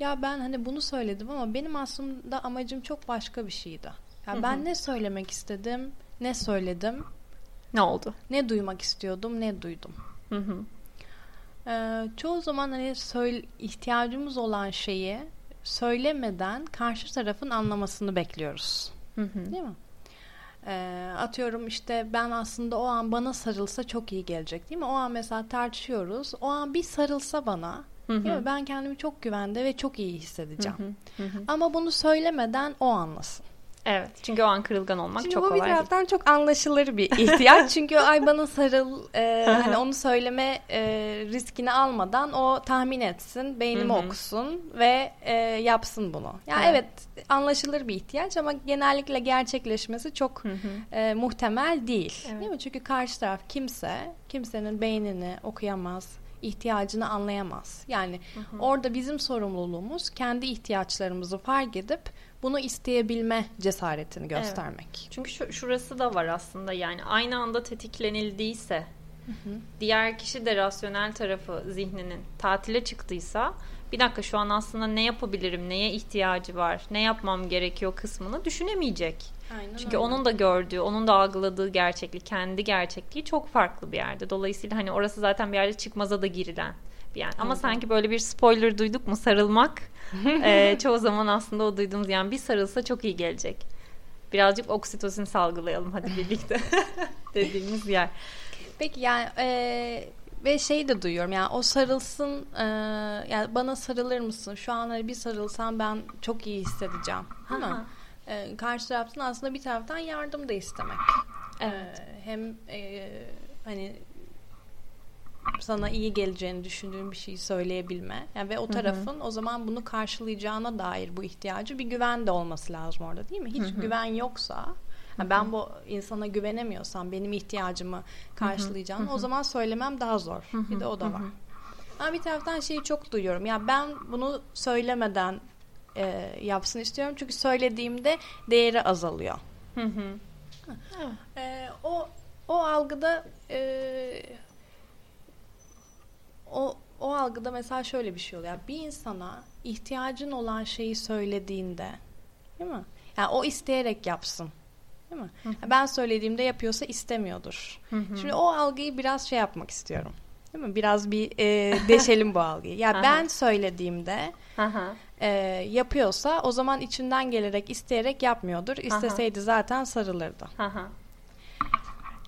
Ya ben hani bunu söyledim ama benim aslında amacım çok başka bir şeydi. Ya Hı hı. ben ne söylemek istedim, ne söyledim, Ne oldu? ne duymak istiyordum, ne duydum. Hı hı. Ee, çoğu zaman hani söyle, ihtiyacımız olan şeyi söylemeden karşı tarafın anlamasını bekliyoruz. Hı hı. Değil mi? Ee, atıyorum işte ben aslında o an bana sarılsa çok iyi gelecek değil mi? O an mesela tartışıyoruz. O an bir sarılsa bana Hı değil mi? ben kendimi çok güvende ve çok iyi hissedeceğim. Hı hı. Hı hı. Ama bunu söylemeden o anlasın. Evet. Çünkü o an kırılgan olmak Şimdi çok bu bir kolay değil. taraftan çok anlaşılır bir ihtiyaç. Çünkü ay bana sarıl e, hani onu söyleme e, riskini almadan o tahmin etsin, beynimi Hı hı. okusun ve e, yapsın bunu. Ya Evet. evet. anlaşılır bir ihtiyaç ama genellikle gerçekleşmesi çok e, muhtemel değil. Evet. Değil mi? Çünkü karşı taraf kimse kimsenin beynini okuyamaz, ihtiyacını anlayamaz. Yani orada bizim sorumluluğumuz kendi ihtiyaçlarımızı fark edip bunu isteyebilme cesaretini göstermek. Çünkü şu, şurası da var aslında yani aynı anda tetiklenildiyse diğer kişi de rasyonel tarafı zihninin tatile çıktıysa bir dakika şu an aslında ne yapabilirim, neye ihtiyacı var, ne yapmam gerekiyor kısmını düşünemeyecek. Aynen Çünkü öyle. onun da gördüğü, onun da algıladığı gerçeklik, kendi gerçekliği çok farklı bir yerde. Dolayısıyla hani orası zaten bir yerde çıkmaza da girilen bir yer. Ama Evet. sanki böyle bir spoiler duyduk mu sarılmak e, çoğu zaman aslında o duyduğumuz yani bir sarılsa çok iyi gelecek. Birazcık oksitosin salgılayalım hadi birlikte dediğimiz yer. Peki yani e, ve şey de duyuyorum yani o sarılsın e, yani bana sarılır mısın? Şu an hani bir sarılsam ben çok iyi hissedeceğim. Değil mi? E, karşı taraftan aslında bir taraftan yardım da istemek. Evet. E, hem e, hani sana iyi geleceğini düşündüğün bir şeyi söyleyebilme yani ve o tarafın o zaman bunu karşılayacağına dair bu ihtiyacı bir güven de olması lazım orada değil mi? Hiç Hı hı. güven yoksa yani ben bu insana güvenemiyorsam benim ihtiyacımı karşılayacağını o zaman söylemem daha zor. Bir de o da var. Ama bir taraftan şeyi çok duyuyorum. Ya ben bunu söylemeden e, yapsın istiyorum. Çünkü söylediğimde değeri azalıyor. Hı hı. E, o o algıda e, o o algıda mesela şöyle bir şey oluyor. Bir insana ihtiyacın olan şeyi söylediğinde değil mi? Yani o isteyerek yapsın. Değil mi? Ben söylediğimde yapıyorsa istemiyordur. Şimdi o algıyı biraz şey yapmak istiyorum. Değil mi? Biraz bir e, deşelim bu algıyı. Ya ben söylediğimde Aha. E, yapıyorsa o zaman içinden gelerek isteyerek yapmıyordur. İsteseydi zaten sarılırdı. Aha.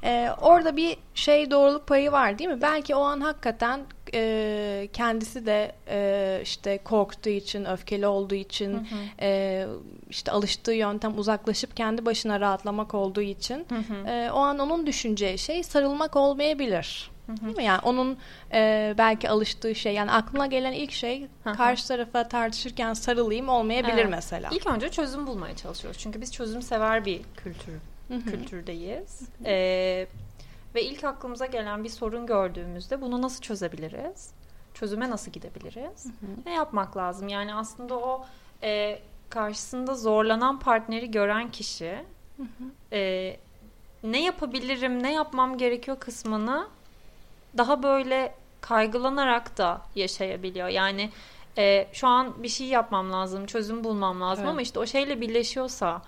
Ee, orada bir şey doğruluk payı var değil mi? Belki o an hakikaten e, kendisi de e, işte korktuğu için, öfkeli olduğu için, e, işte alıştığı yöntem uzaklaşıp kendi başına rahatlamak olduğu için e, o an onun düşüneceği şey sarılmak olmayabilir. Değil mi? Yani onun e, belki alıştığı şey, yani aklına gelen ilk şey Hı hı. karşı tarafa tartışırken sarılayım olmayabilir Evet. mesela. İlk önce çözüm bulmaya çalışıyoruz. Çünkü biz çözüm sever bir kültür kültürdeyiz. Ee, ve ilk aklımıza gelen bir sorun gördüğümüzde bunu nasıl çözebiliriz? Çözüme nasıl gidebiliriz? Ne yapmak lazım? Yani aslında o e, karşısında zorlanan partneri gören kişi e, ne yapabilirim, ne yapmam gerekiyor kısmını daha böyle kaygılanarak da yaşayabiliyor. Yani e, şu an bir şey yapmam lazım, çözüm bulmam lazım Evet. ama işte o şeyle birleşiyorsa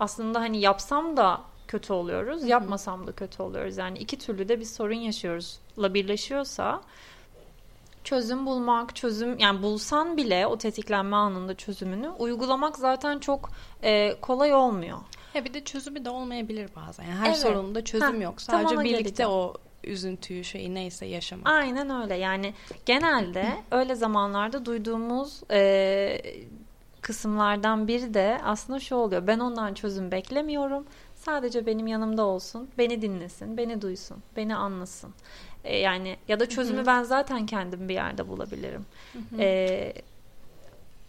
aslında hani yapsam da kötü oluyoruz, yapmasam da kötü oluyoruz. Yani iki türlü de bir sorun yaşıyoruzla birleşiyorsa çözüm bulmak, çözüm yani bulsan bile o tetiklenme anında çözümünü uygulamak zaten çok e, kolay olmuyor. Ya bir de çözümü de olmayabilir bazen. Yani her Evet. sorununda çözüm Heh, yok. Sadece birlikte geleceğim. o üzüntüyü şeyi neyse yaşamak. Aynen öyle. Yani genelde öyle zamanlarda duyduğumuz e, kısımlardan biri de aslında şu oluyor. Ben ondan çözüm beklemiyorum. Sadece benim yanımda olsun, beni dinlesin, beni duysun, beni anlasın. E, yani ya da çözümü ben zaten kendim bir yerde bulabilirim. E,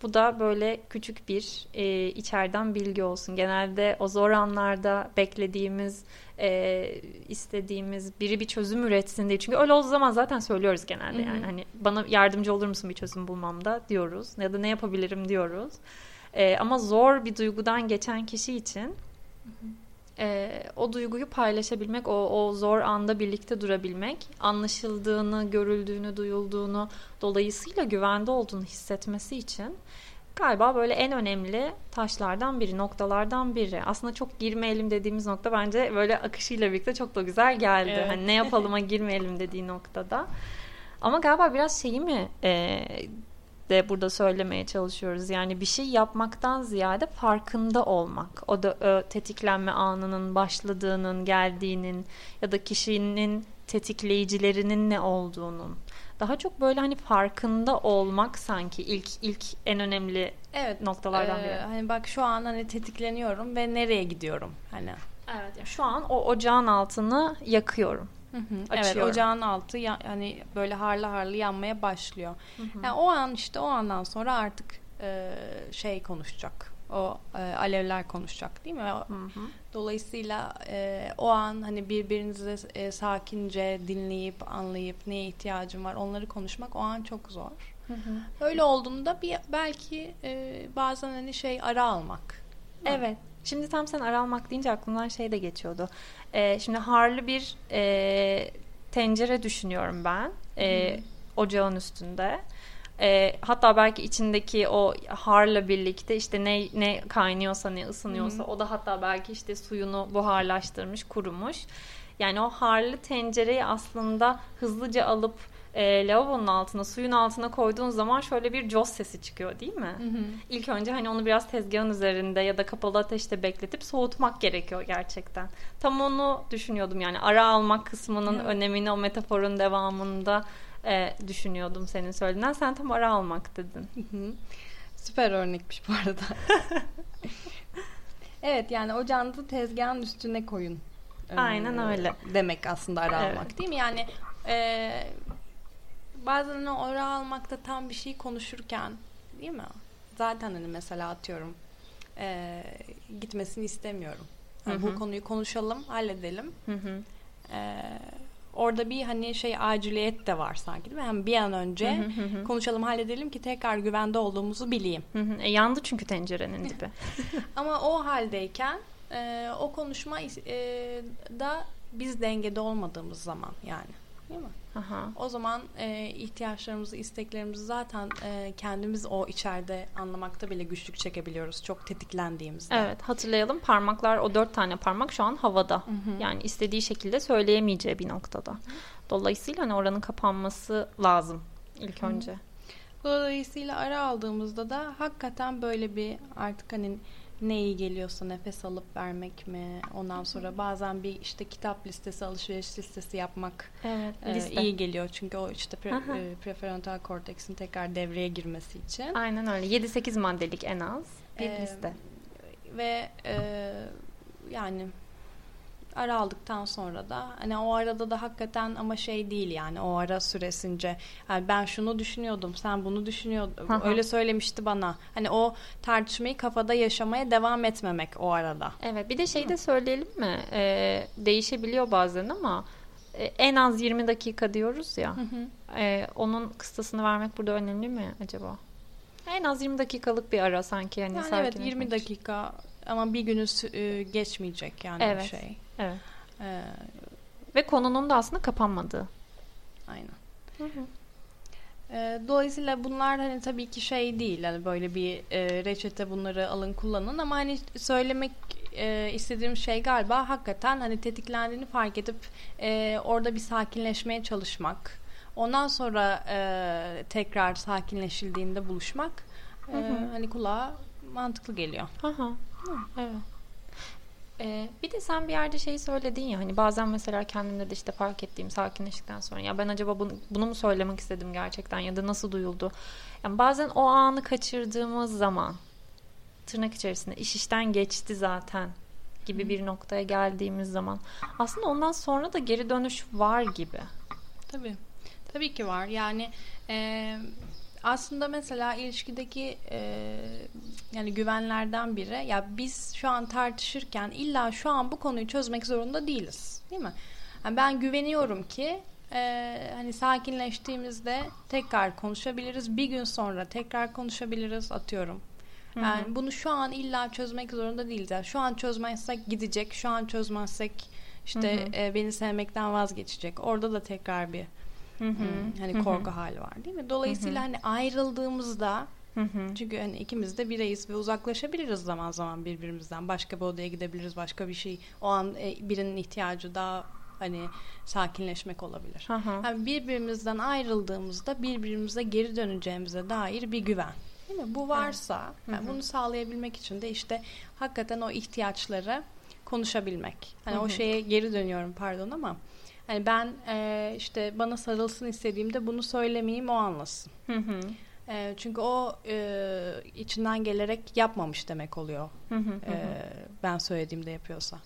bu da böyle küçük bir e, içeriden bilgi olsun. Genelde o zor anlarda beklediğimiz, e, istediğimiz biri bir çözüm üretsin diye. Çünkü öyle olduğu zaman zaten söylüyoruz genelde. Hı hı. Yani hani bana yardımcı olur musun bir çözüm bulmamda diyoruz. Ya da ne yapabilirim diyoruz. E, ama zor bir duygudan geçen kişi için e, o duyguyu paylaşabilmek, o, o zor anda birlikte durabilmek, anlaşıldığını, görüldüğünü, duyulduğunu, dolayısıyla güvende olduğunu hissetmesi için galiba böyle en önemli taşlardan biri, noktalardan biri. Aslında çok girmeyelim dediğimiz nokta bence böyle akışıyla birlikte çok da güzel geldi. Evet. Hani ne yapalıma girmeyelim dediği noktada. Ama galiba biraz şeyi mi e, de burada söylemeye çalışıyoruz. Yani bir şey yapmaktan ziyade farkında olmak. O da o tetiklenme anının başladığının, geldiğinin ya da kişinin tetikleyicilerinin ne olduğunun. Daha çok böyle hani farkında olmak sanki ilk ilk en önemli Evet. noktalardan Ee, biri. hani bak şu an hani tetikleniyorum ve nereye gidiyorum? Hani Evet. ya Şu an o ocağın altını yakıyorum. Evet Açıyorum. ocağın altı ya, hani böyle harlı harlı yanmaya başlıyor. Yani o an işte o andan sonra artık e, şey konuşacak. O e, alevler konuşacak değil mi? O- Dolayısıyla e, o an hani birbirinizi e, sakince dinleyip anlayıp neye ihtiyacım var onları konuşmak o an çok zor. Öyle olduğunda bir belki e, bazen hani şey ara almak. Evet. Şimdi tam sen ara almak deyince aklımdan şey de geçiyordu. Ee, şimdi harlı bir e, tencere düşünüyorum ben. E, ocağın üstünde. E, hatta belki içindeki o harla birlikte işte ne ne kaynıyorsa ne ısınıyorsa o da hatta belki işte suyunu buharlaştırmış, kurumuş. Yani o harlı tencereyi aslında hızlıca alıp e, lavabonun altına, suyun altına koyduğun zaman şöyle bir cos sesi çıkıyor değil mi? İlk önce hani onu biraz tezgahın üzerinde ya da kapalı ateşte bekletip soğutmak gerekiyor gerçekten. Tam onu düşünüyordum yani ara almak kısmının Evet. önemini o metaforun devamında e, düşünüyordum senin söylediğinden. Sen tam ara almak dedin. Hı hı. Süper örnekmiş bu arada. evet yani ocağınızı tezgahın üstüne koyun. Ee, Aynen öyle. Demek aslında ara Evet. almak değil mi? Yani e, bazen o ara almakta tam bir şey konuşurken değil mi? Zaten hani mesela atıyorum e, gitmesini istemiyorum. Yani bu konuyu konuşalım, halledelim. Hı hı. E, orada bir hani şey aciliyet de var sanki değil mi? Yani bir an önce Hı hı hı konuşalım, halledelim ki tekrar güvende olduğumuzu bileyim. Hı hı. E, yandı çünkü tencerenin dibi. Ama o haldeyken e, o konuşma e, da biz dengede olmadığımız zaman yani. Değil mi? Aha. O zaman e, ihtiyaçlarımızı, isteklerimizi zaten e, kendimiz o içeride anlamakta bile güçlük çekebiliyoruz. Çok tetiklendiğimizde. Evet hatırlayalım parmaklar o dört tane parmak şu an havada. Yani istediği şekilde söyleyemeyeceği bir noktada. Dolayısıyla hani oranın kapanması lazım ilk önce. Dolayısıyla ara aldığımızda da hakikaten böyle bir artık hani ne iyi geliyorsa nefes alıp vermek mi? Ondan sonra bazen bir işte kitap listesi, alışveriş listesi yapmak Evet e, liste. iyi geliyor. Çünkü o işte pre- Aha. e, prefrontal korteksin tekrar devreye girmesi için. Aynen öyle 7-8 maddelik en az bir Ee, liste. Ve e, yani ara aldıktan sonra da hani o arada da hakikaten ama şey değil yani o ara süresince yani ben şunu düşünüyordum sen bunu düşünüyordun Hı hı. öyle söylemişti bana hani o tartışmayı kafada yaşamaya devam etmemek o arada. Evet bir de şey de söyleyelim mi? Ee, değişebiliyor bazen ama e, en az 20 dakika diyoruz ya. Ee, onun kıstasını vermek burada önemli mi acaba? En az 20 dakikalık bir ara sanki yani, Yani evet sakinleşmek 20 için. dakika ama bir günü e, geçmeyecek yani Evet. şey. Evet. Ee, Ve konunun da aslında kapanmadığı. aynen. Ee, Dolayısıyla bunlar hani tabii ki şey değil hani böyle bir e, reçete bunları alın kullanın ama hani söylemek e, istediğim şey galiba hakikaten hani tetiklendiğini fark edip e, orada bir sakinleşmeye çalışmak Ondan sonra e, tekrar sakinleşildiğinde buluşmak e, hani kulağa mantıklı geliyor. Aha. Evet. Ee, bir de sen bir yerde şeyi söyledin ya hani bazen mesela kendimde de işte fark ettiğim sakinleştikten sonra ya ben acaba bunu, bunu mu söylemek istedim gerçekten ya da nasıl duyuldu? Yani bazen o anı kaçırdığımız zaman tırnak içerisinde iş işten geçti zaten gibi bir noktaya geldiğimiz zaman aslında ondan sonra da geri dönüş var gibi. Tabii. Tabii ki var. Yani e, aslında mesela ilişkideki e, yani güvenlerden biri ya biz şu an tartışırken illa şu an bu konuyu çözmek zorunda değiliz. Değil mi? Yani ben güveniyorum ki e, hani sakinleştiğimizde tekrar konuşabiliriz. Bir gün sonra tekrar konuşabiliriz atıyorum. Yani Hı-hı. bunu şu an illa çözmek zorunda değiliz. Yani şu an çözmezsek gidecek. Şu an çözmezsek işte e, beni sevmekten vazgeçecek. Orada da tekrar bir Hı hı. Hani korku hı hı. hali var değil mi? Dolayısıyla hı hı. hani ayrıldığımızda Hı hı. Çünkü hani ikimiz de bireyiz ve uzaklaşabiliriz zaman zaman birbirimizden. Başka bir odaya gidebiliriz, başka bir şey. O an e, birinin ihtiyacı daha hani sakinleşmek olabilir. Hı hı. Yani birbirimizden ayrıldığımızda birbirimize geri döneceğimize dair bir güven. Değil mi? Bu varsa evet. yani bunu sağlayabilmek için de işte hakikaten o ihtiyaçları konuşabilmek. Hani hı hı. o şeye geri dönüyorum pardon ama Hani ben e, işte bana sarılsın istediğimde bunu söylemeyeyim o anlasın. Hı hı. E, çünkü o e, içinden gelerek yapmamış demek oluyor. Hı hı hı. E, ben söylediğimde yapıyorsa.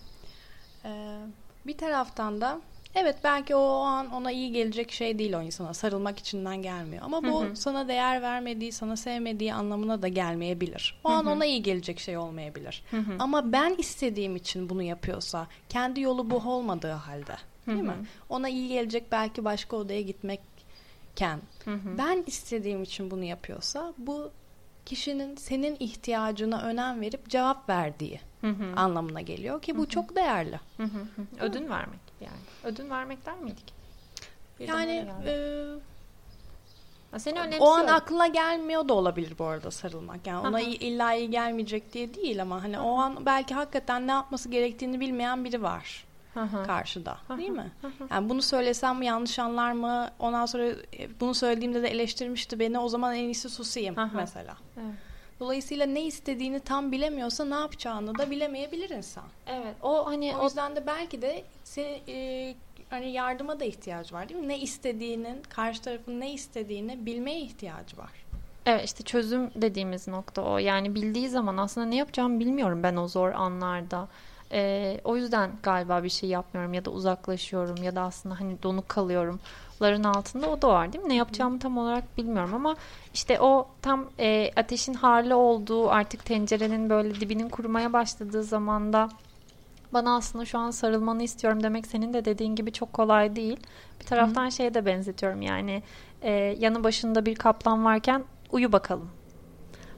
E, bir taraftan da evet belki o, o an ona iyi gelecek şey değil o insana. Sarılmak içinden gelmiyor. Ama bu hı hı. sana değer vermediği, sana sevmediği anlamına da gelmeyebilir. O hı hı. an ona iyi gelecek şey olmayabilir. Hı hı. Ama ben istediğim için bunu yapıyorsa, kendi yolu bu olmadığı halde Değil Hı-hı. mi? Ona iyi gelecek belki başka odaya gitmekken. Hı-hı. Ben istediğim için bunu yapıyorsa bu kişinin senin ihtiyacına önem verip cevap verdiği Hı-hı. anlamına geliyor ki bu Hı-hı. çok değerli. Hı-hı. Ödün vermek yani. Ödün vermek der miydik? Bir yani e, seni önemsiyor. O an aklına gelmiyor da olabilir bu arada sarılmak. Yani ona illa iyi gelmeyecek diye değil ama hani o an belki hakikaten ne yapması gerektiğini bilmeyen biri var. Aha. karşıda Aha. değil mi? Aha. Yani bunu söylesem yanlış anlar mı? Ondan sonra e, bunu söylediğimde de eleştirmişti beni. O zaman en iyisi susayım Aha. mesela. Evet. Dolayısıyla ne istediğini tam bilemiyorsa ne yapacağını da bilemeyebilir insan. Evet. O hani o yüzden de belki de seni e, hani yardıma da ihtiyaç var değil mi? Ne istediğinin, karşı tarafın ne istediğini bilmeye ihtiyacı var. Evet işte çözüm dediğimiz nokta o. Yani bildiği zaman aslında ne yapacağımı bilmiyorum ben o zor anlarda. E, o yüzden galiba bir şey yapmıyorum ya da uzaklaşıyorum ya da aslında hani donuk kalıyorum. Ların altında o da var değil mi? Ne yapacağımı tam olarak bilmiyorum ama işte o tam e, ateşin harlı olduğu artık tencerenin böyle dibinin kurumaya başladığı zamanda bana aslında şu an sarılmanı istiyorum demek senin de dediğin gibi çok kolay değil. Bir taraftan Hı. şeye de benzetiyorum yani e, yanı başında bir kaplan varken uyu bakalım.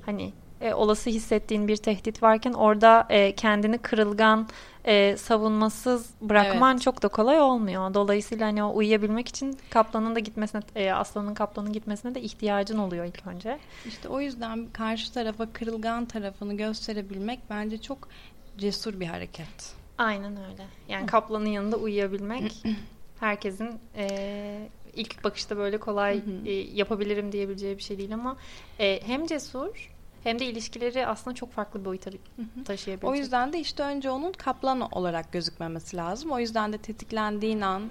Hani e, olası hissettiğin bir tehdit varken orada e, kendini kırılgan, e, savunmasız bırakman evet. çok da kolay olmuyor. Dolayısıyla hani o uyuyabilmek için kaplanın da gitmesine, e, aslanın kaplanın gitmesine de ihtiyacın oluyor ilk önce. İşte o yüzden karşı tarafa kırılgan tarafını gösterebilmek bence çok cesur bir hareket. Aynen öyle. Yani kaplanın yanında uyuyabilmek herkesin e, ilk bakışta böyle kolay e, yapabilirim diyebileceği bir şey değil ama e, hem cesur hem de ilişkileri aslında çok farklı bir boyuta taşıyabilecek. O yüzden de işte önce onun kaplan olarak gözükmemesi lazım. O yüzden de tetiklendiğin an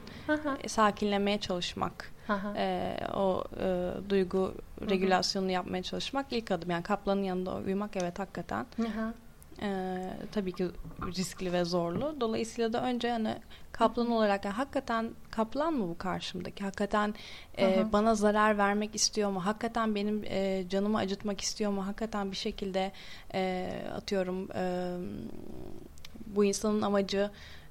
e, sakinlemeye çalışmak, e, o e, duygu regülasyonunu yapmaya çalışmak ilk adım. Yani kaplanın yanında uyumak evet hakikaten e, tabii ki riskli ve zorlu. Dolayısıyla da önce hani kaplan olarak yani hakikaten kaplan mı bu karşımdaki? Hakikaten e, bana zarar vermek istiyor mu? Hakikaten benim e, canımı acıtmak istiyor mu? Hakikaten bir şekilde e, atıyorum e, bu insanın amacı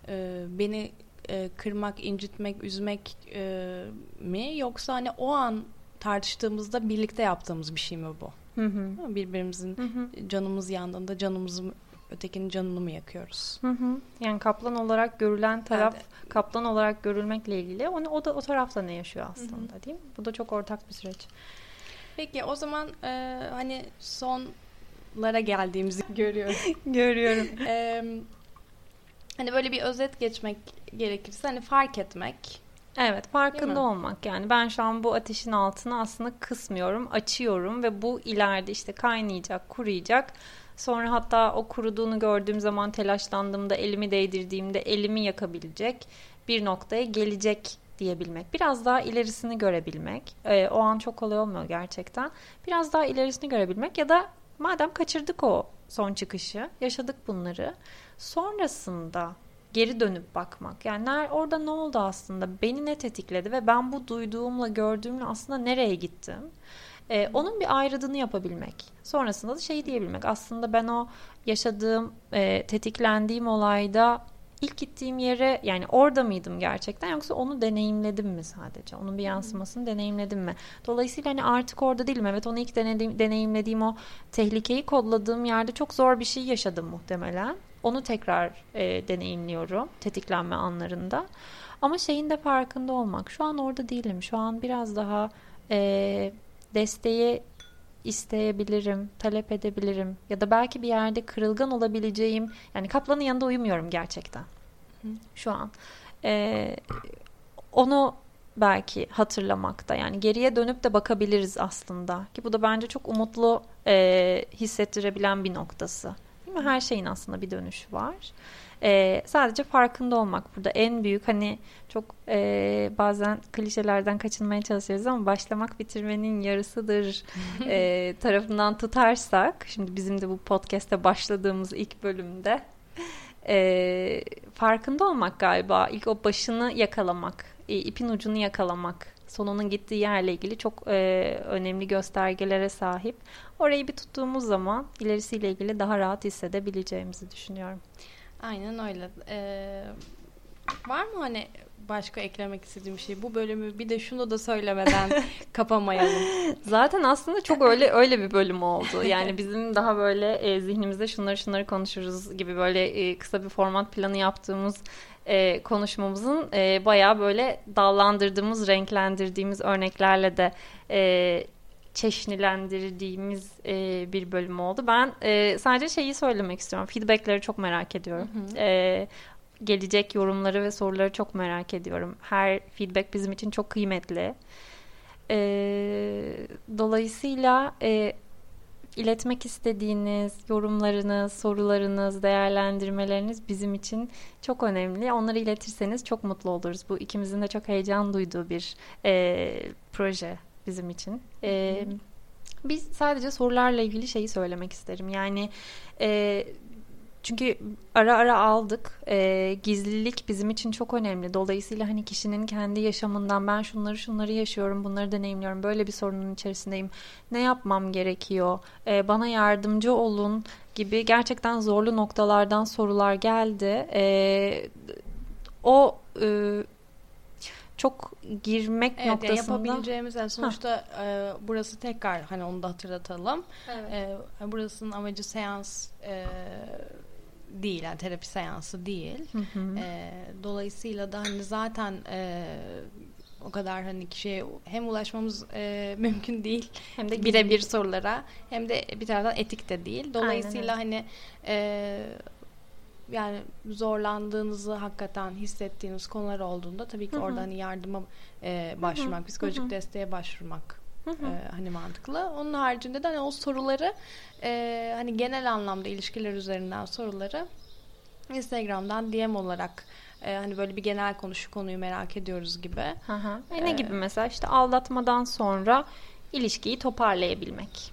e, beni e, kırmak, incitmek, üzmek e, mi? Yoksa hani o an tartıştığımızda birlikte yaptığımız bir şey mi bu? Hı hı. Birbirimizin hı hı. canımız yandığında canımızı ötekinin canını mı yakıyoruz? Hı hı. Yani kaplan olarak görülen taraf evet. kaplan olarak görülmekle ilgili. Onu o da o tarafta ne yaşıyor aslında hı hı. değil mi? Bu da çok ortak bir süreç. Peki o zaman e, hani sonlara geldiğimizi görüyorum. Görüyorum. e, hani böyle bir özet geçmek gerekirse hani fark etmek. Evet farkında olmak yani. Ben şu an bu ateşin altını aslında kısmıyorum açıyorum ve bu ileride işte kaynayacak kuruyacak. Sonra hatta o kuruduğunu gördüğüm zaman telaşlandığımda elimi değdirdiğimde elimi yakabilecek bir noktaya gelecek diyebilmek. Biraz daha ilerisini görebilmek. Ee, o an çok kolay olmuyor gerçekten. Biraz daha ilerisini görebilmek ya da madem kaçırdık o son çıkışı yaşadık bunları sonrasında geri dönüp bakmak. Yani ner, orada ne oldu aslında? Beni ne tetikledi ve ben bu duyduğumla gördüğümle aslında nereye gittim? Ee, onun bir ayrıdığını yapabilmek. Sonrasında da şey diyebilmek. Aslında ben o yaşadığım, e, tetiklendiğim olayda ilk gittiğim yere yani orada mıydım gerçekten yoksa onu deneyimledim mi sadece? Onun bir yansımasını deneyimledim mi? Dolayısıyla hani artık orada değilim. Evet onu ilk denediğim, deneyimlediğim o tehlikeyi kodladığım yerde çok zor bir şey yaşadım muhtemelen. Onu tekrar e, deneyimliyorum tetiklenme anlarında. Ama şeyin de farkında olmak. Şu an orada değilim. Şu an biraz daha e, desteği isteyebilirim, talep edebilirim. Ya da belki bir yerde kırılgan olabileceğim. Yani kaplanın yanında uyumuyorum gerçekten. Şu an. E, onu belki hatırlamakta. Yani geriye dönüp de bakabiliriz aslında. Ki bu da bence çok umutlu e, hissettirebilen bir noktası. Mi? Her şeyin aslında bir dönüşü var. Ee, sadece farkında olmak burada en büyük hani çok e, bazen klişelerden kaçınmaya çalışıyoruz ama başlamak bitirmenin yarısıdır e, tarafından tutarsak şimdi bizim de bu podcast'te başladığımız ilk bölümde e, farkında olmak galiba ilk o başını yakalamak e, ipin ucunu yakalamak sonunun gittiği yerle ilgili çok e, önemli göstergelere sahip. Orayı bir tuttuğumuz zaman ilerisiyle ilgili daha rahat hissedebileceğimizi düşünüyorum. Aynen öyle. Ee, var mı hani başka eklemek istediğim şey? Bu bölümü bir de şunu da söylemeden kapamayalım. Zaten aslında çok öyle öyle bir bölüm oldu. Yani bizim daha böyle e, zihnimizde şunları şunları konuşuruz gibi böyle e, kısa bir format planı yaptığımız e, konuşmamızın e, bayağı böyle dallandırdığımız, renklendirdiğimiz örneklerle de e, çeşnilendirdiğimiz e, bir bölüm oldu. Ben e, sadece şeyi söylemek istiyorum. Feedbackleri çok merak ediyorum. Hı hı. E, gelecek yorumları ve soruları çok merak ediyorum. Her feedback bizim için çok kıymetli. E, dolayısıyla e, iletmek istediğiniz yorumlarınız, sorularınız, değerlendirmeleriniz bizim için çok önemli. Onları iletirseniz çok mutlu oluruz. Bu ikimizin de çok heyecan duyduğu bir e, proje bizim için. E, biz sadece sorularla ilgili şeyi söylemek isterim. Yani e, çünkü ara ara aldık. E, gizlilik bizim için çok önemli. Dolayısıyla hani kişinin kendi yaşamından ben şunları şunları yaşıyorum, bunları deneyimliyorum. Böyle bir sorunun içerisindeyim. Ne yapmam gerekiyor? E, bana yardımcı olun gibi gerçekten zorlu noktalardan sorular geldi. E, o e, çok girmek evet, noktasında yani yapabileceğimiz yani sonuçta e, burası tekrar hani onu da hatırlatalım. Evet. E, burasının amacı seans e, değil yani terapi seansı değil. Hı hı. E, dolayısıyla da hani zaten e, o kadar hani kişiye hem ulaşmamız e, mümkün değil hem de birebir sorulara hem de bir taraftan etik de değil. Dolayısıyla Aynen. hani e, yani zorlandığınızı hakikaten hissettiğiniz konular olduğunda tabii ki Hı-hı. orada hani yardıma e, başvurmak, Hı-hı. psikolojik Hı-hı. desteğe başvurmak Hı hı. E, hani mantıklı. Onun haricinde de hani o soruları e, hani genel anlamda ilişkiler üzerinden soruları Instagram'dan DM olarak e, hani böyle bir genel konuşu konuyu merak ediyoruz gibi. Hı hı. E, ne gibi mesela işte aldatmadan sonra ilişkiyi toparlayabilmek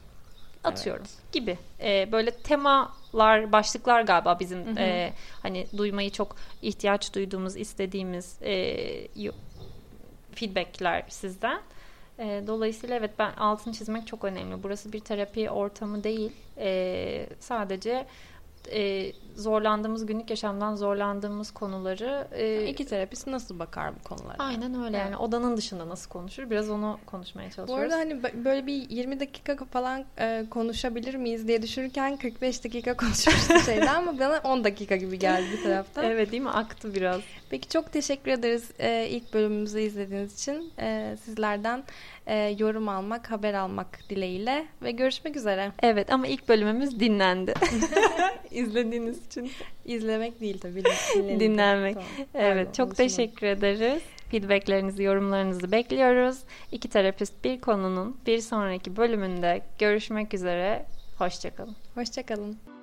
atıyorum evet. gibi. E, böyle temalar, başlıklar galiba bizim hı hı. E, hani duymayı çok ihtiyaç duyduğumuz, istediğimiz e, feedbackler sizden. E, dolayısıyla evet ben altını çizmek çok önemli. Burası bir terapi ortamı değil. E, sadece e, zorlandığımız günlük yaşamdan zorlandığımız konuları e, iki terapist nasıl bakar bu konulara? Aynen öyle yani odanın dışında nasıl konuşur biraz onu konuşmaya çalışıyoruz. Bu arada hani böyle bir 20 dakika falan e, konuşabilir miyiz diye düşünürken 45 dakika konuşmuştuk şeyden ama bana 10 dakika gibi geldi bir taraftan. evet değil mi aktı biraz. Peki çok teşekkür ederiz e, ilk bölümümüzü izlediğiniz için e, sizlerden e, yorum almak, haber almak dileğiyle ve görüşmek üzere. Evet ama ilk bölümümüz dinlendi. İzlediğiniz için. İzlemek değil tabii. Dinlenmek. Tamam. Evet Pardon, çok teşekkür ederiz. Feedbacklerinizi, yorumlarınızı bekliyoruz. İki terapist bir konunun bir sonraki bölümünde görüşmek üzere. Hoşçakalın. Hoşçakalın.